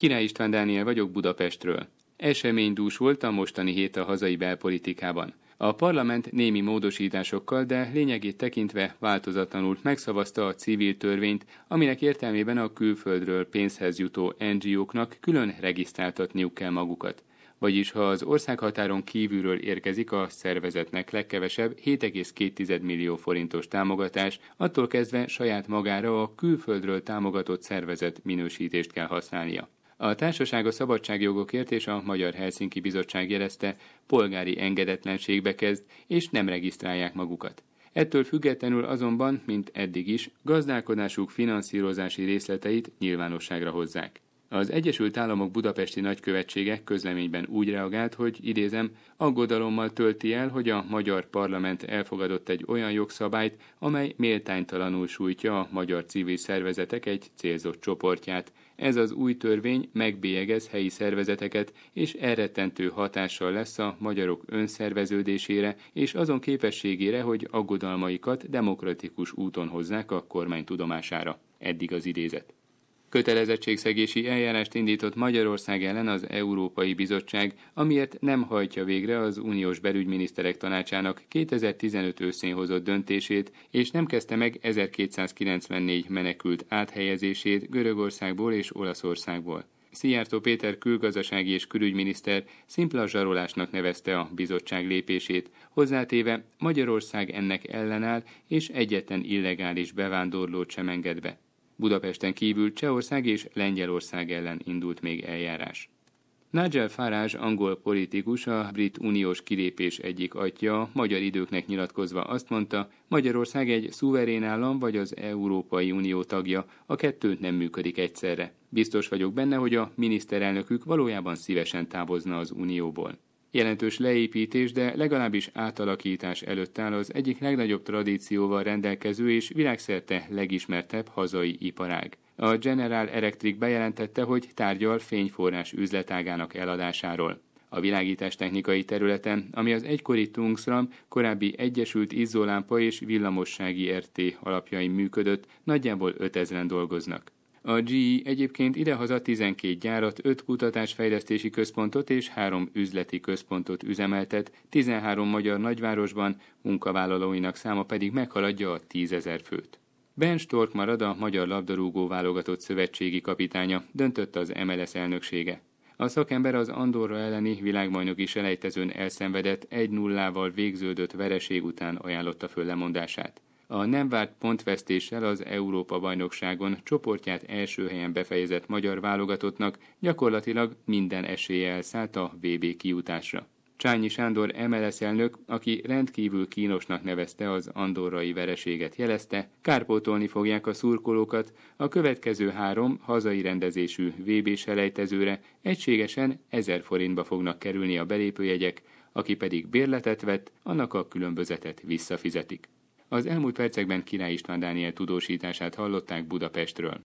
Király István Dániel vagyok Budapestről. Eseménydús volt a mostani hét a hazai belpolitikában. A parlament némi módosításokkal, de lényegét tekintve változatlanul megszavazta a civil törvényt, aminek értelmében a külföldről pénzhez jutó NGO-knak külön regisztráltatniuk kell magukat. Vagyis ha az országhatáron kívülről érkezik a szervezetnek legkevesebb 7,2 millió forintos támogatás, attól kezdve saját magára a külföldről támogatott szervezet minősítést kell használnia. A Társaság a Szabadságjogokért és a Magyar Helsinki Bizottság jelezte, polgári engedetlenségbe kezd, és nem regisztrálják magukat. Ettől függetlenül azonban, mint eddig is, gazdálkodásuk finanszírozási részleteit nyilvánosságra hozzák. Az Egyesült Államok budapesti nagykövetsége közleményben úgy reagált, hogy idézem, aggodalommal tölti el, hogy a magyar parlament elfogadott egy olyan jogszabályt, amely méltánytalanul sújtja a magyar civil szervezetek egy célzott csoportját. Ez az új törvény megbélyegez helyi szervezeteket, és elrettentő hatással lesz a magyarok önszerveződésére és azon képességére, hogy aggodalmaikat demokratikus úton hozzák a kormány tudomására. Eddig az idézet. Kötelezettségszegési eljárást indított Magyarország ellen az Európai Bizottság, amiért nem hajtja végre az uniós belügyminiszterek tanácsának 2015 őszén hozott döntését, és nem kezdte meg 1294 menekült áthelyezését Görögországból és Olaszországból. Szijjártó Péter külgazdasági és külügyminiszter szimpla zsarolásnak nevezte a bizottság lépését, hozzátéve Magyarország ennek ellenáll és egyetlen illegális bevándorlót sem enged be. Budapesten kívül Csehország és Lengyelország ellen indult még eljárás. Nigel Farage angol politikus, a brit uniós kilépés egyik atya, magyar időknek nyilatkozva azt mondta, Magyarország egy szuverén állam vagy az Európai Unió tagja, a kettő nem működik egyszerre. Biztos vagyok benne, hogy a miniszterelnökük valójában szívesen távozna az Unióból. Jelentős leépítés, de legalábbis átalakítás előtt áll az egyik legnagyobb tradícióval rendelkező és világszerte legismertebb hazai iparág. A General Electric bejelentette, hogy tárgyal fényforrás üzletágának eladásáról. A világítás technikai területen, ami az egykori Tungsram, korábbi Egyesült Izzólámpa és Villamossági RT alapjain működött, nagyjából 5000-en dolgoznak. A GE egyébként idehaza 12 gyárat, 5 kutatásfejlesztési központot és 3 üzleti központot üzemeltet, 13 magyar nagyvárosban, munkavállalóinak száma pedig meghaladja a 10 ezer főt. Ben Stork marad a magyar labdarúgó válogatott szövetségi kapitánya, döntött az MLS elnöksége. A szakember az Andorra elleni világbajnoki selejtezőn elszenvedett 1-0-val végződött vereség után ajánlotta föl lemondását. A nem várt pontvesztéssel az Európa-bajnokságon csoportját első helyen befejezett magyar válogatottnak gyakorlatilag minden esélye elszállt a VB kijutásra. Csányi Sándor MLS elnök, aki rendkívül kínosnak nevezte az andorrai vereséget jelezte, kárpótolni fogják a szurkolókat, a következő három hazai rendezésű VB selejtezőre egységesen 1000 forintba fognak kerülni a belépőjegyek, aki pedig bérletet vett, annak a különbözetet visszafizetik. Az elmúlt percekben Király István Dániel tudósítását hallották Budapestről.